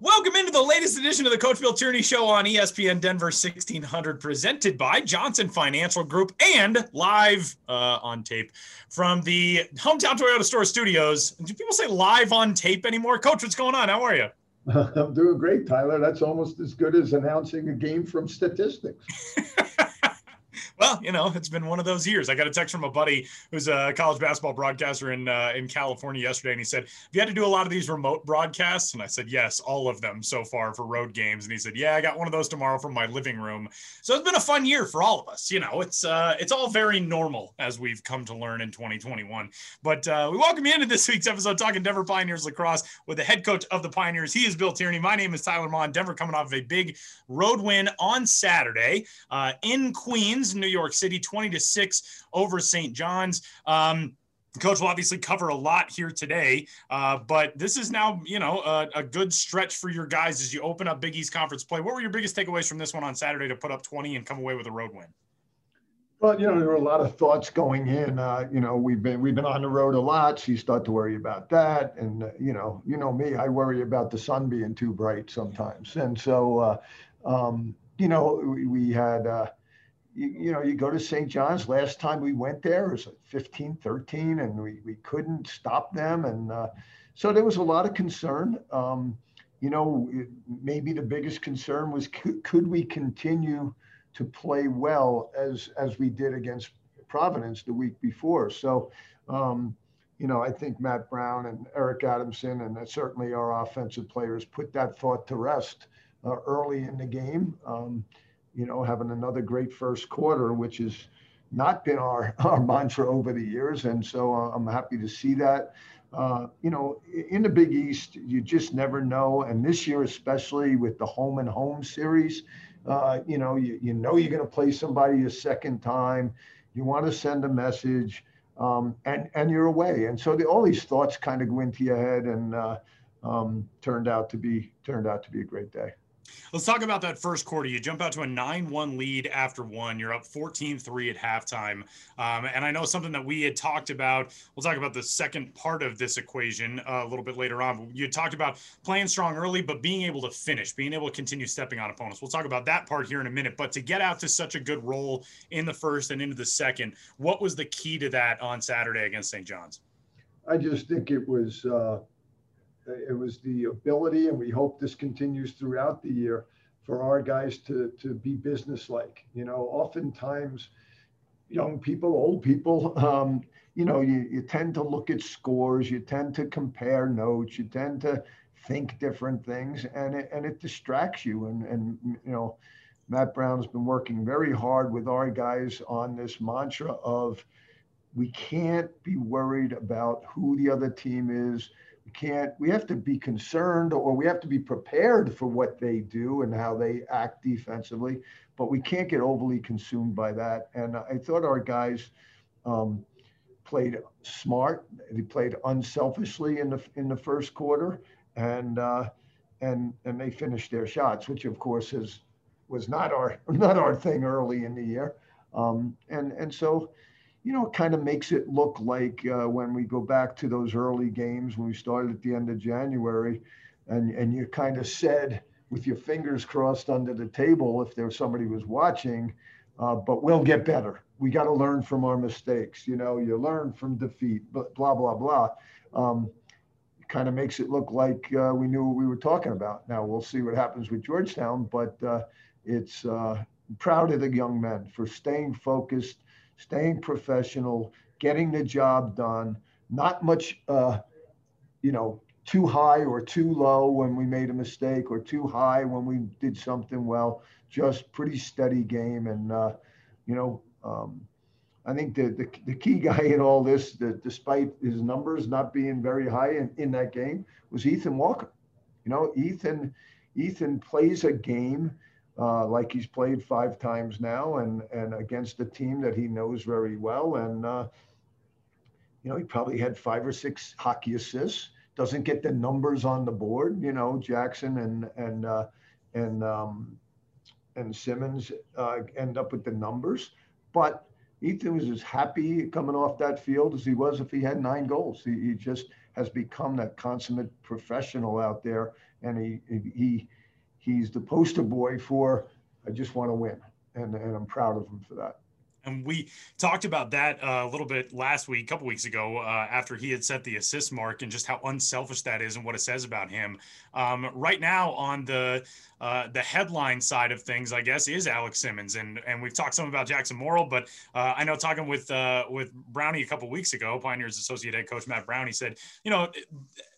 Welcome into the latest edition of the Coach Bill Tierney Show on ESPN Denver 1600, presented by Johnson Financial Group and live uh, on tape from the Hometown Toyota Store Studios. Do people say live on tape anymore? Coach, what's going on? How are you? I'm doing great, Tyler. That's almost as good as announcing a game from statistics. Well, you know, it's been one of those years. I got a text from a buddy who's a college basketball broadcaster in uh, in California yesterday, and he said, "Have you had to do a lot of these remote broadcasts?" And I said, "Yes, all of them so far for road games." And he said, "Yeah, I got one of those tomorrow from my living room." So it's been a fun year for all of us. You know, it's uh, it's all very normal as we've come to learn in 2021. But uh, we welcome you into this week's episode talking Denver Pioneers lacrosse with the head coach of the Pioneers. He is Bill Tierney. My name is Tyler Mon. Denver coming off of a big road win on Saturday uh, in Queens, New York City, 20 to 6 over St. John's. Um, Coach will obviously cover a lot here today, uh, but this is now, you know, a, a, good stretch for your guys as you open up Big East Conference play. What were your biggest takeaways from this one on Saturday to put up 20 and come away with a road win? Well, you know, there were a lot of thoughts going in. Uh, you know, we've been we've been on the road a lot, so you start to worry about that. And uh, you know, you know me, I worry about the sun being too bright sometimes. And so, uh, um, you know, we, we had uh, you, you, know, you go to St. John's. Last time we went there, was 15, 13, and we, we couldn't stop them. And uh, so there was a lot of concern. Um, you know, maybe the biggest concern was could, could, we continue to play well as as we did against Providence the week before? So, um, you know, I think Matt Brown and Eric Adamson and certainly our offensive players put that thought to rest uh, early in the game. Um, you know, having another great first quarter, which has not been our, our mantra over the years. And so uh, I'm happy to see that. Uh, you know, in the Big East, you just never know. And this year, especially with the home and home series, uh, you know, you, you know you're going to play somebody a second time. You want to send a message, um, and and you're away. And so the, all these thoughts kind of go into your head, and uh, um, turned out to be turned out to be a great day. Let's talk about that first quarter. You jump out to a 9 1 lead after one. You're up 14 3 at halftime. Um, and I know something that we had talked about. We'll talk about the second part of this equation uh, a little bit later on. You talked about playing strong early, but being able to finish, being able to continue stepping on opponents. We'll talk about that part here in a minute. But to get out to such a good roll in the first and into the second, what was the key to that on Saturday against St. John's? I just think it was. Uh it was the ability, and we hope this continues throughout the year, for our guys to to be businesslike. You know, oftentimes, young people, old people, um, you know, you, you tend to look at scores, you tend to compare notes, you tend to think different things, and it, and it distracts you. And and you know, Matt Brown's been working very hard with our guys on this mantra of we can't be worried about who the other team is can't we have to be concerned or we have to be prepared for what they do and how they act defensively but we can't get overly consumed by that. And i thought our guys um, played smart. They played unselfishly in the in the first quarter and uh, and and they finished their shots which of course is was not our not our thing early in the year. Um, and and so you know, it kind of makes it look like uh, when we go back to those early games when we started at the end of January, and and you kind of said with your fingers crossed under the table if there somebody was watching, uh, but we'll get better. We got to learn from our mistakes. You know, you learn from defeat, but blah blah blah. Um, kind of makes it look like uh, we knew what we were talking about. Now we'll see what happens with Georgetown, but uh, it's uh, proud of the young men for staying focused staying professional, getting the job done, not much, uh, you know, too high or too low when we made a mistake or too high when we did something well, just pretty steady game. And, uh, you know, um, I think the, the, the, key guy in all this, that despite his numbers not being very high in, in that game, was Ethan Walker. You know, Ethan, Ethan plays a game uh, like he's played five times now and, and against a team that he knows very well. And, uh, you know, he probably had five or six hockey assists, doesn't get the numbers on the board, you know, Jackson and, and, uh, and, um, and Simmons uh, end up with the numbers. But Ethan was as happy coming off that field as he was if he had nine goals. He, he just has become that consummate professional out there and he he he's the poster boy for I just want to win, and and I'm proud of him for that. And we talked about that uh, a little bit last week, a couple weeks ago, uh, after he had set the assist mark, and just how unselfish that is and what it says about him. Um, right now, on the uh, the headline side of things, I guess, is Alex Simmons, and and we've talked some about Jackson Morrill, but uh, I know talking with uh, with Brownie a couple weeks ago, Pioneers associate head coach Matt Brown, he said, you know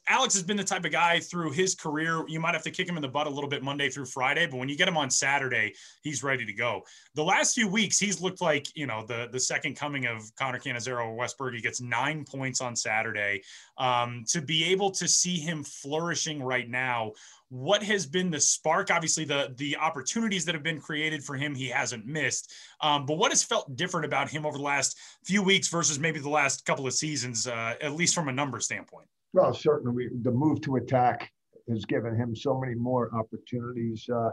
Alex has been the type of guy through his career. You might have to kick him in the butt a little bit Monday through Friday, but when you get him on Saturday, he's ready to go. The last few weeks, he's looked like you know the the second coming of Connor Cannizzaro or Wes Berg. He gets nine points on Saturday. Um, to be able to see him flourishing right now, what has been the spark? Obviously, the the opportunities that have been created for him, he hasn't missed. Um, but what has felt different about him over the last few weeks versus maybe the last couple of seasons, uh, at least from a number standpoint? Well, certainly the move to attack has given him so many more opportunities. Uh,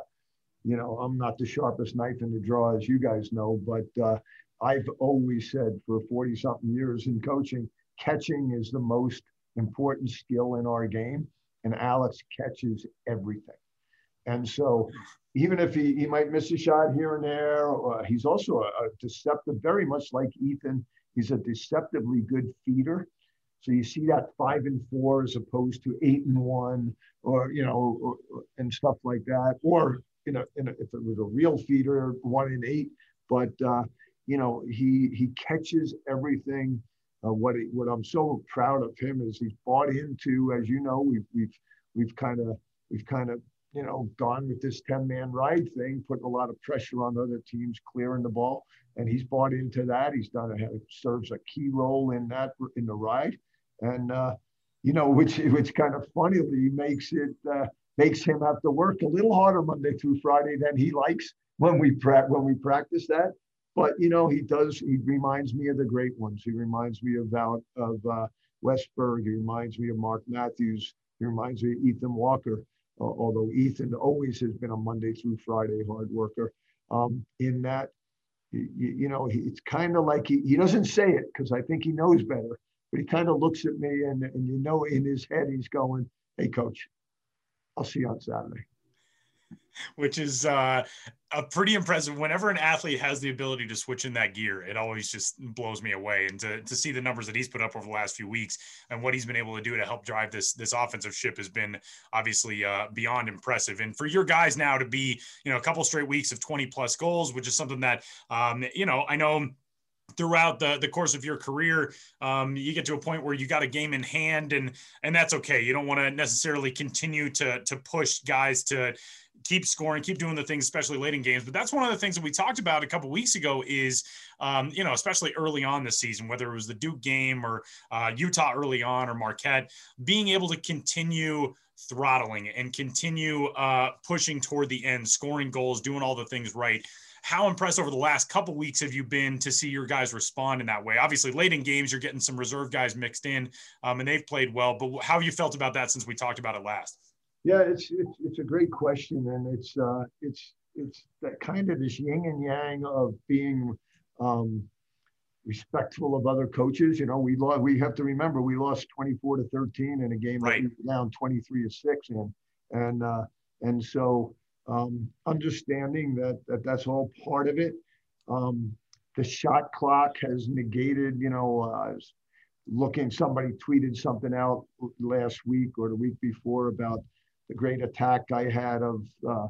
you know, I'm not the sharpest knife in the draw, as you guys know, but uh, I've always said for 40 something years in coaching, catching is the most important skill in our game. And Alex catches everything. And so, even if he, he might miss a shot here and there, uh, he's also a, a deceptive, very much like Ethan. He's a deceptively good feeder. So you see that five and four as opposed to eight and one, or you know, or, and stuff like that. Or you know, if it was a real feeder, one and eight. But uh, you know, he he catches everything. Uh, what he, what I'm so proud of him is he's bought into, as you know, we've we've we've kind of we've kind of you know gone with this 10 man ride thing, putting a lot of pressure on other teams clearing the ball, and he's bought into that. He's done a, serves a key role in that in the ride, and uh, you know, which which kind of funnily makes it uh, makes him have to work a little harder Monday through Friday than he likes when we pra- when we practice that. But you know, he does. He reminds me of the great ones. He reminds me of Val, of uh, Wes Berg. He reminds me of Mark Matthews. He reminds me of Ethan Walker. Uh, although Ethan always has been a Monday through Friday hard worker. Um, in that, you, you know, he, it's kind of like he, he doesn't say it because I think he knows better but he kind of looks at me and, and you know in his head he's going, Hey coach, I'll see you on Saturday. Which is uh, a pretty impressive. Whenever an athlete has the ability to switch in that gear, it always just blows me away. And to, to see the numbers that he's put up over the last few weeks and what he's been able to do to help drive this this offensive ship has been obviously uh, beyond impressive. And for your guys now to be, you know, a couple straight weeks of 20 plus goals, which is something that, um, you know, I know throughout the, the course of your career um, you get to a point where you got a game in hand and and that's okay. You don't want to necessarily continue to to push guys to keep scoring keep doing the things especially late in games. But that's one of the things that we talked about a couple weeks ago is um, you know especially early on this season whether it was the duke game or uh, utah early on or marquette being able to continue throttling and continue uh, pushing toward the end scoring goals doing all the things right how impressed over the last couple weeks have you been to see your guys respond in that way? Obviously, late in games, you're getting some reserve guys mixed in, um, and they've played well. But how have you felt about that since we talked about it last? Yeah, it's it's, it's a great question, and it's uh, it's it's that kind of this yin and yang of being um, respectful of other coaches. You know, we lost, we have to remember we lost 24 to 13 in a game right. that we down 23 to six in, and uh, and so um, understanding that, that that's all part of it. Um, the shot clock has negated, you know, uh, looking, somebody tweeted something out last week or the week before about the great attack I had of uh,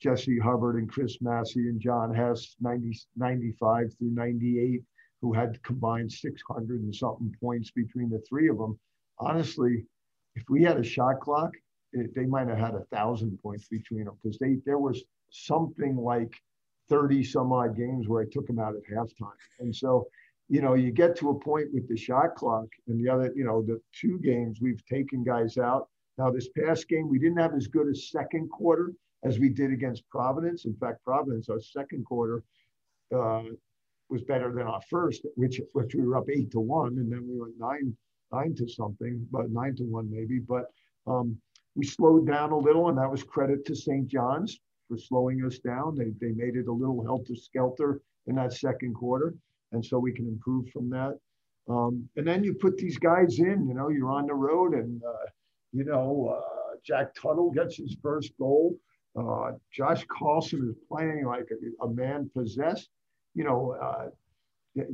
Jesse Hubbard and Chris Massey and John Hess, 90, 95 through 98, who had combined 600 and something points between the three of them. Honestly, if we had a shot clock, it, they might have had a thousand points between them because they there was something like 30 some odd games where I took them out at halftime. And so, you know, you get to a point with the shot clock and the other, you know, the two games we've taken guys out. Now, this past game, we didn't have as good a second quarter as we did against Providence. In fact, Providence, our second quarter uh, was better than our first, which which we were up eight to one, and then we went nine nine to something, but nine to one maybe. But um, we slowed down a little, and that was credit to St. John's for slowing us down. They, they made it a little helter skelter in that second quarter. And so we can improve from that. Um, and then you put these guys in, you know, you're on the road and, uh, you know, uh, Jack Tuttle gets his first goal. Uh, Josh Carlson is playing like a, a man possessed. You know, uh,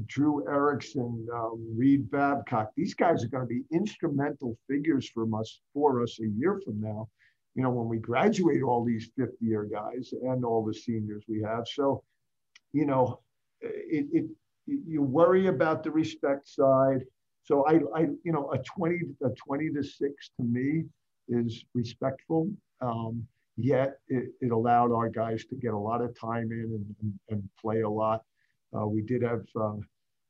Drew Erickson, um, Reed Babcock. These guys are going to be instrumental figures for us for us a year from now. You know, when we graduate all these fifth year guys and all the seniors we have. So, you know, it, it you worry about the respect side. So I, I, you know, a 20, a 20 to six to me is respectful. Um, yet it, it, allowed our guys to get a lot of time in and, and, and play a lot. Uh, we did have, uh,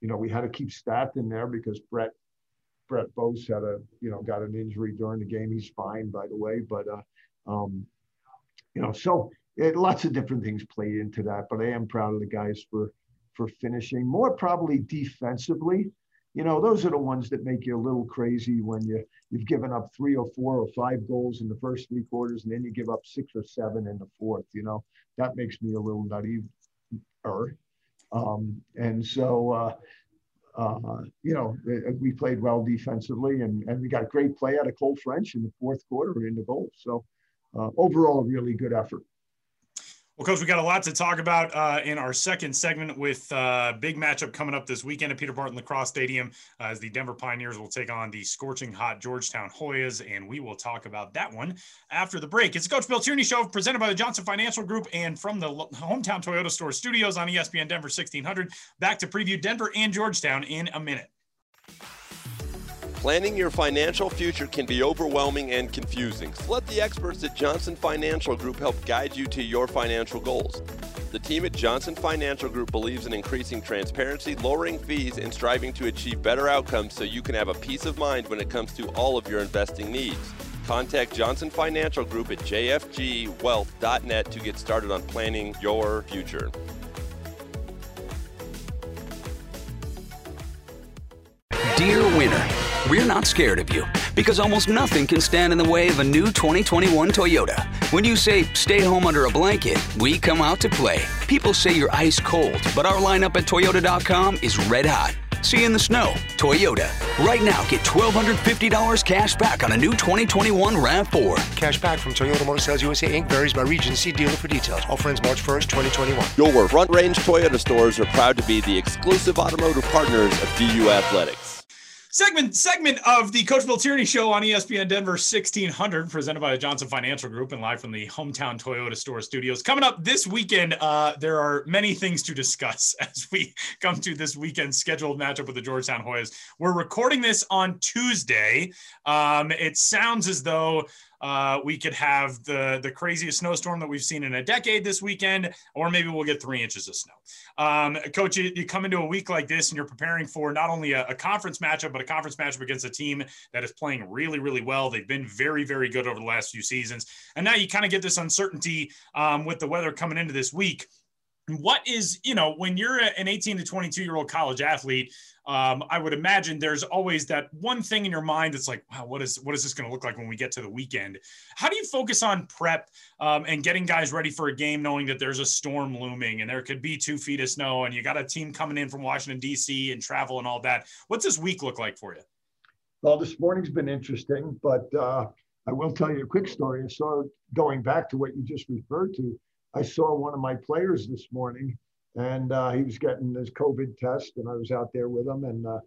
you know, we had to keep Stath in there because Brett Brett Bose had a, you know, got an injury during the game. He's fine, by the way. But, uh, um, you know, so it, lots of different things played into that. But I am proud of the guys for for finishing. More probably defensively. You know, those are the ones that make you a little crazy when you you've given up three or four or five goals in the first three quarters, and then you give up six or seven in the fourth. You know, that makes me a little nutty. Or um, and so, uh, uh, you know, we played well defensively and, and we got great play out of Cole French in the fourth quarter in the goal. So uh, overall, a really good effort. Well, Coach, we got a lot to talk about uh, in our second segment with uh, big matchup coming up this weekend at Peter Barton Lacrosse Stadium uh, as the Denver Pioneers will take on the scorching hot Georgetown Hoyas, and we will talk about that one after the break. It's the Coach Bill Tierney Show presented by the Johnson Financial Group and from the hometown Toyota Store studios on ESPN Denver 1600. Back to preview Denver and Georgetown in a minute. Planning your financial future can be overwhelming and confusing, so let the experts at Johnson Financial Group help guide you to your financial goals. The team at Johnson Financial Group believes in increasing transparency, lowering fees, and striving to achieve better outcomes so you can have a peace of mind when it comes to all of your investing needs. Contact Johnson Financial Group at jfgwealth.net to get started on planning your future. We're not scared of you because almost nothing can stand in the way of a new 2021 Toyota. When you say stay home under a blanket, we come out to play. People say you're ice cold, but our lineup at Toyota.com is red hot. See you in the snow. Toyota. Right now, get $1,250 cash back on a new 2021 RAV4. Cash back from Toyota Motor Sales USA Inc. varies by region. See dealer for details. Offer ends March 1st, 2021. Your front range Toyota stores are proud to be the exclusive automotive partners of DU Athletics segment segment of the Coach Bill Tierney Show on ESPN Denver 1600, presented by the Johnson Financial Group and live from the hometown Toyota Store studios. Coming up this weekend, uh, there are many things to discuss as we come to this weekend's scheduled matchup with the Georgetown Hoyas. We're recording this on Tuesday. Um, it sounds as though uh, we could have the the craziest snowstorm that we've seen in a decade this weekend, or maybe we'll get three inches of snow. Um, Coach, you, you, come into a week like this and you're preparing for not only a, a, conference matchup, but a conference matchup against a team that is playing really, really well. They've been very, very good over the last few seasons, and now you kind of get this uncertainty um, with the weather coming into this week what is you know when you're an 18 to 22 year old college athlete um, i would imagine there's always that one thing in your mind that's like wow what is what is this going to look like when we get to the weekend? How do you focus on prep um, and getting guys ready for a game knowing that there's a storm looming and there could be two feet of snow and you got a team coming in from washington d.c and travel and all that? What's this week look like for you? Well this morning's been interesting but uh, i will tell you a quick story. Saw going back to what you just referred to I saw one of my players this morning, and uh, he was getting his COVID test, and I was out there with him, and uh,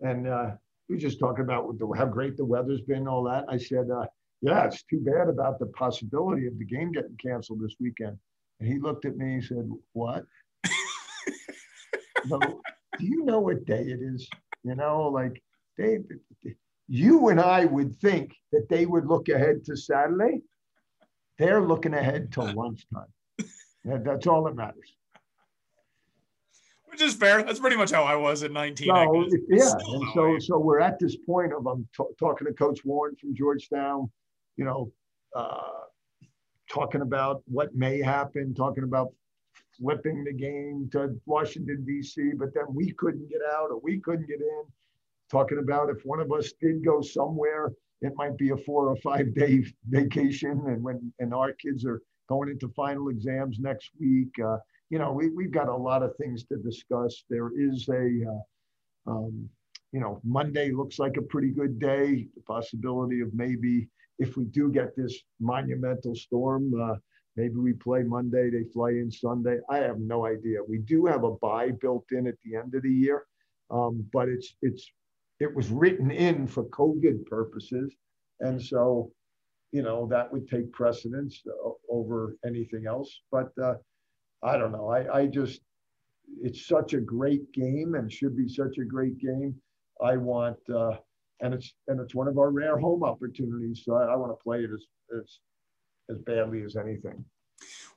and uh, we were just talking about the, how great the weather's been, all that. I said, uh, "Yeah, it's too bad about the possibility of the game getting canceled this weekend." And he looked at me and said, "What?" so, do you know what day it is? You know, like they, you and I would think that they would look ahead to Saturday. They're looking ahead to lunchtime. Yeah, that's all that matters. Which is fair. That's pretty much how I was at 19. So, yeah, and so so we're at this point of I'm t- talking to Coach Warne from Georgetown. You know, uh, talking about what may happen, talking about flipping the game to Washington D.C., but then we couldn't get out or we couldn't get in. Talking about if one of us did go somewhere, it might be a four or five day vacation, and when and our kids are going into final exams next week. Uh, you know, we, we've got a lot of things to discuss. There is a, uh, um, you know, Monday looks like a pretty good day. The possibility of maybe if we do get this monumental storm, uh, maybe we play Monday, they fly in Sunday. I have no idea. We do have a bye built in at the end of the year, um, but it's it's it was written in for COVID purposes, and so you know that would take precedence over anything else. But uh, I don't know. I I just it's such a great game and should be such a great game. I want. Uh, and it's and it's one of our rare home opportunities. So I, I want to play it as as as badly as anything.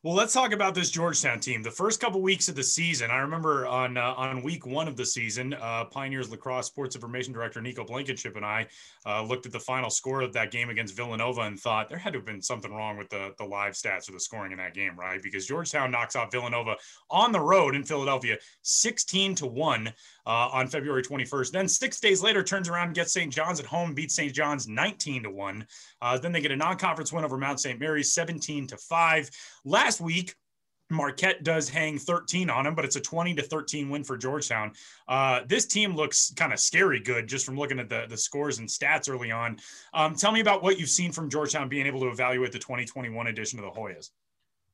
Well, let's talk about this Georgetown team. The first couple weeks of the season, I remember on uh, on week one of the season, uh, Pioneers lacrosse sports information director Nico Blankenship and I uh, looked at the final score of that game against Villanova and thought there had to have been something wrong with the the live stats or the scoring in that game, right? Because Georgetown knocks off Villanova on the road in Philadelphia, sixteen to one uh, on February 21st. Then six days later, turns around gets St. John's at home, beats St. John's 19 to 1. Uh, then they get a non conference win over Mount St. Mary's 17 to 5. Last week, Marquette does hang 13 on them, but it's a 20 to 13 win for Georgetown. Uh, this team looks kind of scary good just from looking at the, the scores and stats early on. Um, tell me about what you've seen from Georgetown being able to evaluate the 2021 edition of the Hoyas.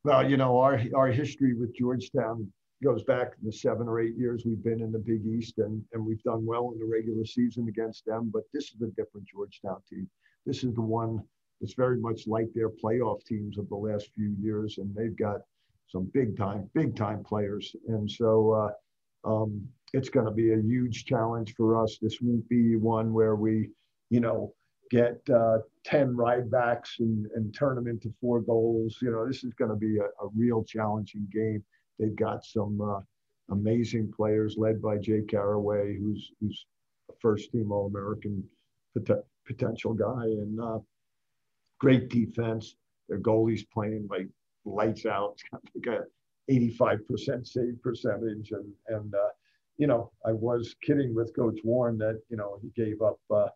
Well, you know, our, our history with Georgetown goes back the seven or eight years we've been in the Big East, and, and we've done well in the regular season against them. But this is a different Georgetown team. This is the one that's very much like their playoff teams of the last few years, and they've got some big time, big time players. And so uh, um, it's going to be a huge challenge for us. This won't be one where we, you know, get uh, 10 ride backs and, and turn them into four goals. You know, this is going to be a, a real challenging game. They've got some uh, amazing players led by Jake Carraway, who's who's a first team All American pot- potential guy, and uh, great defense. Their goalie's playing like lights out. It's got like a 85% save percentage, and and uh, you know I was kidding with Coach Warne that you know he gave up uh,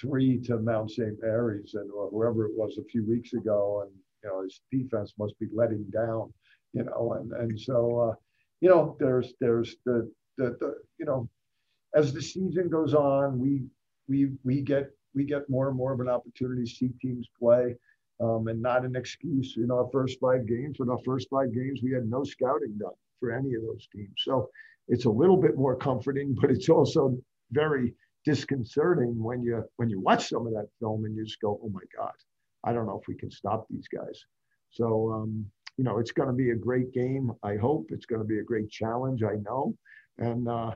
three to Mount St. Mary's and or whoever it was a few weeks ago, and you know his defense must be letting down you know, and and so uh, you know, there's there's the, the the you know, as the season goes on, we we we get we get more and more of an opportunity to see teams play. Um, and not an excuse in our first five games. In our first five games, we had no scouting done for any of those teams. So it's a little bit more comforting, but it's also very disconcerting when you when you watch some of that film and you just go, "Oh my God, I don't know if we can stop these guys." So um, you know, it's going to be a great game. I hope it's going to be a great challenge. I know, and uh,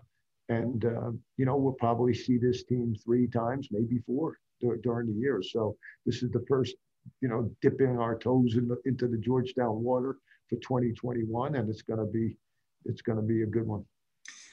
and uh, you know, we'll probably see this team three times, maybe four during the year. So this is the first, you know, dipping our toes in the, into the Georgetown water for 2021, and it's going to be it's going to be a good one.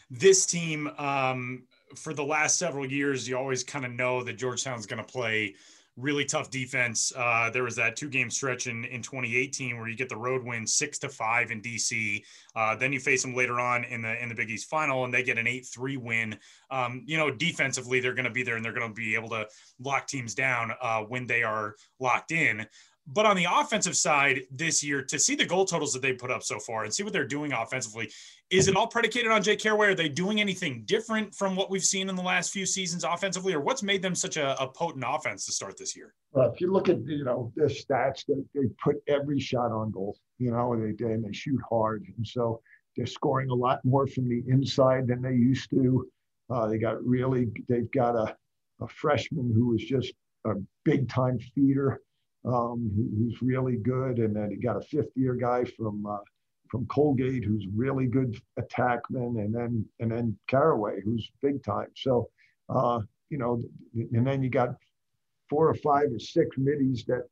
This team, um, for the last several years, you always kind of know that Georgetown's going to play really tough defense. Uh, there was that two game stretch in, in 2018 where you get the road win six to five in DC. Uh, then you face them later on in the in the Big East final, and they get an eight three win. Um, you know, defensively they're going to be there and they're going to be able to lock teams down uh, when they are locked in. But on the offensive side this year, to see the goal totals that they put up so far and see what they're doing offensively, is it all predicated on Jake Carraway? Are they doing anything different from what we've seen in the last few seasons offensively, or what's made them such a, a potent offense to start this year? Well, if you look at you know their stats, they, they put every shot on goal. You know, and they and they shoot hard, and so they're scoring a lot more from the inside than they used to. Uh, they got really, they've got a, a freshman who is just a big time feeder um, who, who's really good, and then he got a fifth year guy from uh, from Colgate who's really good attackman, and then and then Carraway, who's big time. So uh, you know, and then you got four or five or six middies that,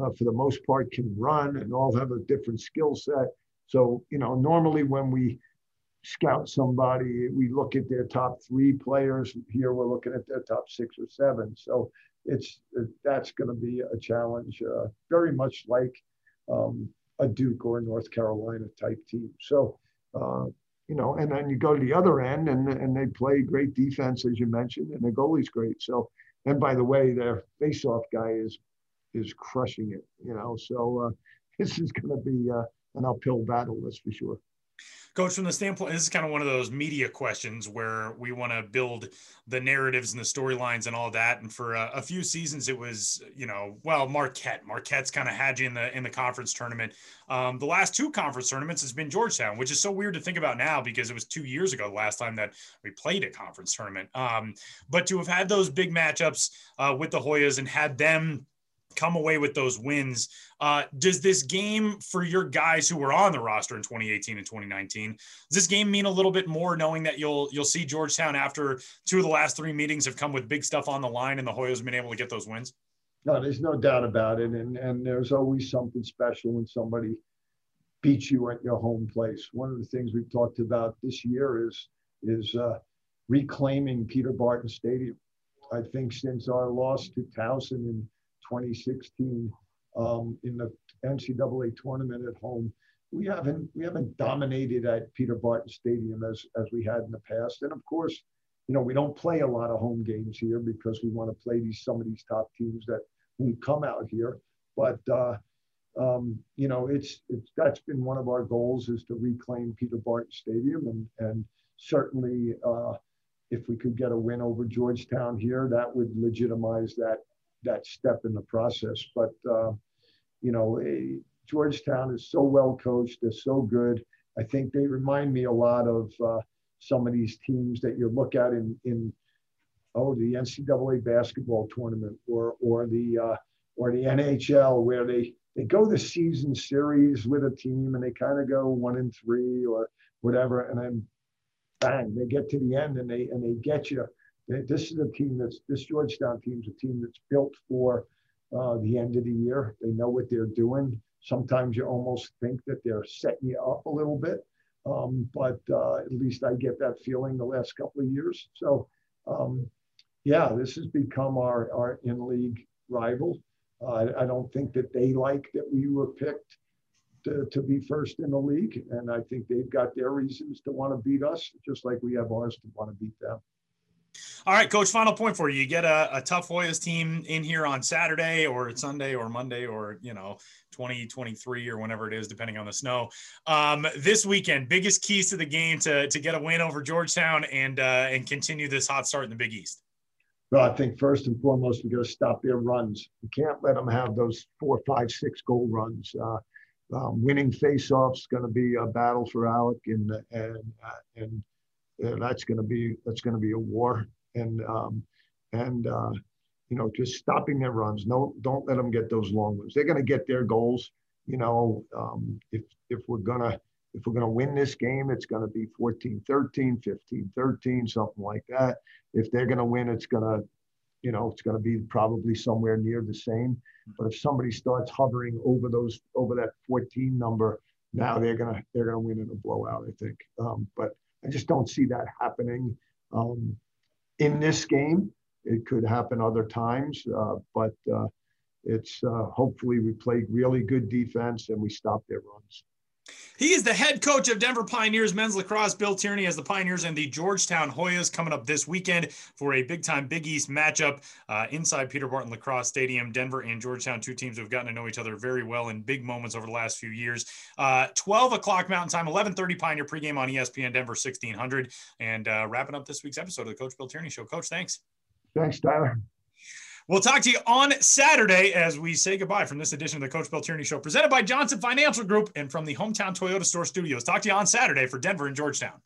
uh, for the most part, can run and all have a different skill set. So you know, normally when we scout somebody, we look at their top three players. Here we're looking at their top six or seven. So it's that's going to be a challenge, uh, very much like um, a Duke or a North Carolina type team. So, uh, you know, and then you go to the other end, and and they play great defense as you mentioned, and the goalie's great. So, and by the way, their face-off guy is is crushing it. You know, so uh, this is going to be uh, an uphill battle, that's for sure. Coach, from the standpoint, this is kind of one of those media questions where we want to build the narratives and the storylines and all that. And for a, a, few seasons, it was, you know, well, Marquette. Marquette's kind of had you in the in the conference tournament. Um, the last two conference tournaments has been Georgetown, which is so weird to think about now because it was two years ago the last time that we played a conference tournament. Um, but to have had those big matchups uh, with the Hoyas and had them come away with those wins. Uh, does this game for your guys who were on the roster in 2018 and 2019, does this game mean a little bit more knowing that you'll you'll see Georgetown after two of the last three meetings have come with big stuff on the line and the Hoyas have been able to get those wins? No, there's no doubt about it. And and there's always something special when somebody beats you at your home place. One of the things we've talked about this year is is uh, reclaiming Peter Barton Stadium. I think since our loss to Towson in 2016 um, in the NCAA tournament at home. We haven't we haven't dominated at Peter Barton Stadium as as we had in the past, and of course, you know we don't play a lot of home games here because we want to play these some of these top teams that won't come out here. But uh, um, you know, it's it's that's been one of our goals is to reclaim Peter Barton Stadium, and and certainly uh, if we could get a win over Georgetown here, that would legitimize that that step in the process. But uh, you know, Georgetown is so well coached. They're so good. I think they remind me a lot of uh, some of these teams that you look at in in oh the NCAA basketball tournament or or the uh, or the NHL where they they go the season series with a team and they kind of go one and three or whatever and then bang they get to the end and they and they get you this is a team that's this Georgetown team's a team that's built for uh, the end of the year. They know what they're doing. Sometimes you almost think that they're setting you up a little bit, um, but uh, at least I get that feeling the last couple of years. So, um, yeah, this has become our our in league rival. Uh, I don't think that they like that we were picked to, to be first in the league, and I think they've got their reasons to want to beat us, just like we have ours to want to beat them. All right, coach, final point for you. You get a, a tough Hoyas team in here on Saturday or Sunday or Monday or, you know, 2023 or whenever it is, depending on the snow. Um, this weekend, biggest keys to the game to, to get a win over Georgetown and, uh, and continue this hot start in the Big East. Well, I think first and foremost, we got to stop their runs. We can't let them have those four, five, six goal runs. Uh, um, winning faceoffs going to be a battle for Alec, and and uh, and uh, that's going to be that's going to be a war and um, and uh, you know just stopping their runs. No, don't let them get those long ones. They're going to get their goals. You know, um, if if we're gonna if we're to win this game, it's going to be 14 13, 15 13, something like that. If they're going to win, it's going to, you know, it's going to be probably somewhere near the same. But if somebody starts hovering over those, over that 14 number, now they're to, they're to win in a blowout, I think. Um, but I just don't see that happening um, in this game. It could happen other times, uh, but uh, it's uh, hopefully we played really good defense and we stopped their runs. He is the head coach of Denver Pioneers men's lacrosse. Bill Tierney has the Pioneers and the Georgetown Hoyas coming up this weekend for a big time Big East matchup uh, inside Peter Barton Lacrosse Stadium. Denver and Georgetown, two teams who have gotten to know each other very well in big moments over the last few years. Uh, 12 o'clock Mountain Time, 11:30 Pioneer pregame on ESPN Denver 1600. And uh, wrapping up this week's episode of the Coach Bill Tierney Show. Coach, thanks. Thanks, Tyler. We'll talk to you on Saturday as we say goodbye from this edition of the Coach Bill Tierney Show, presented by Johnson Financial Group and from the Hometown Toyota Store Studios. Talk to you on Saturday for Denver and Georgetown.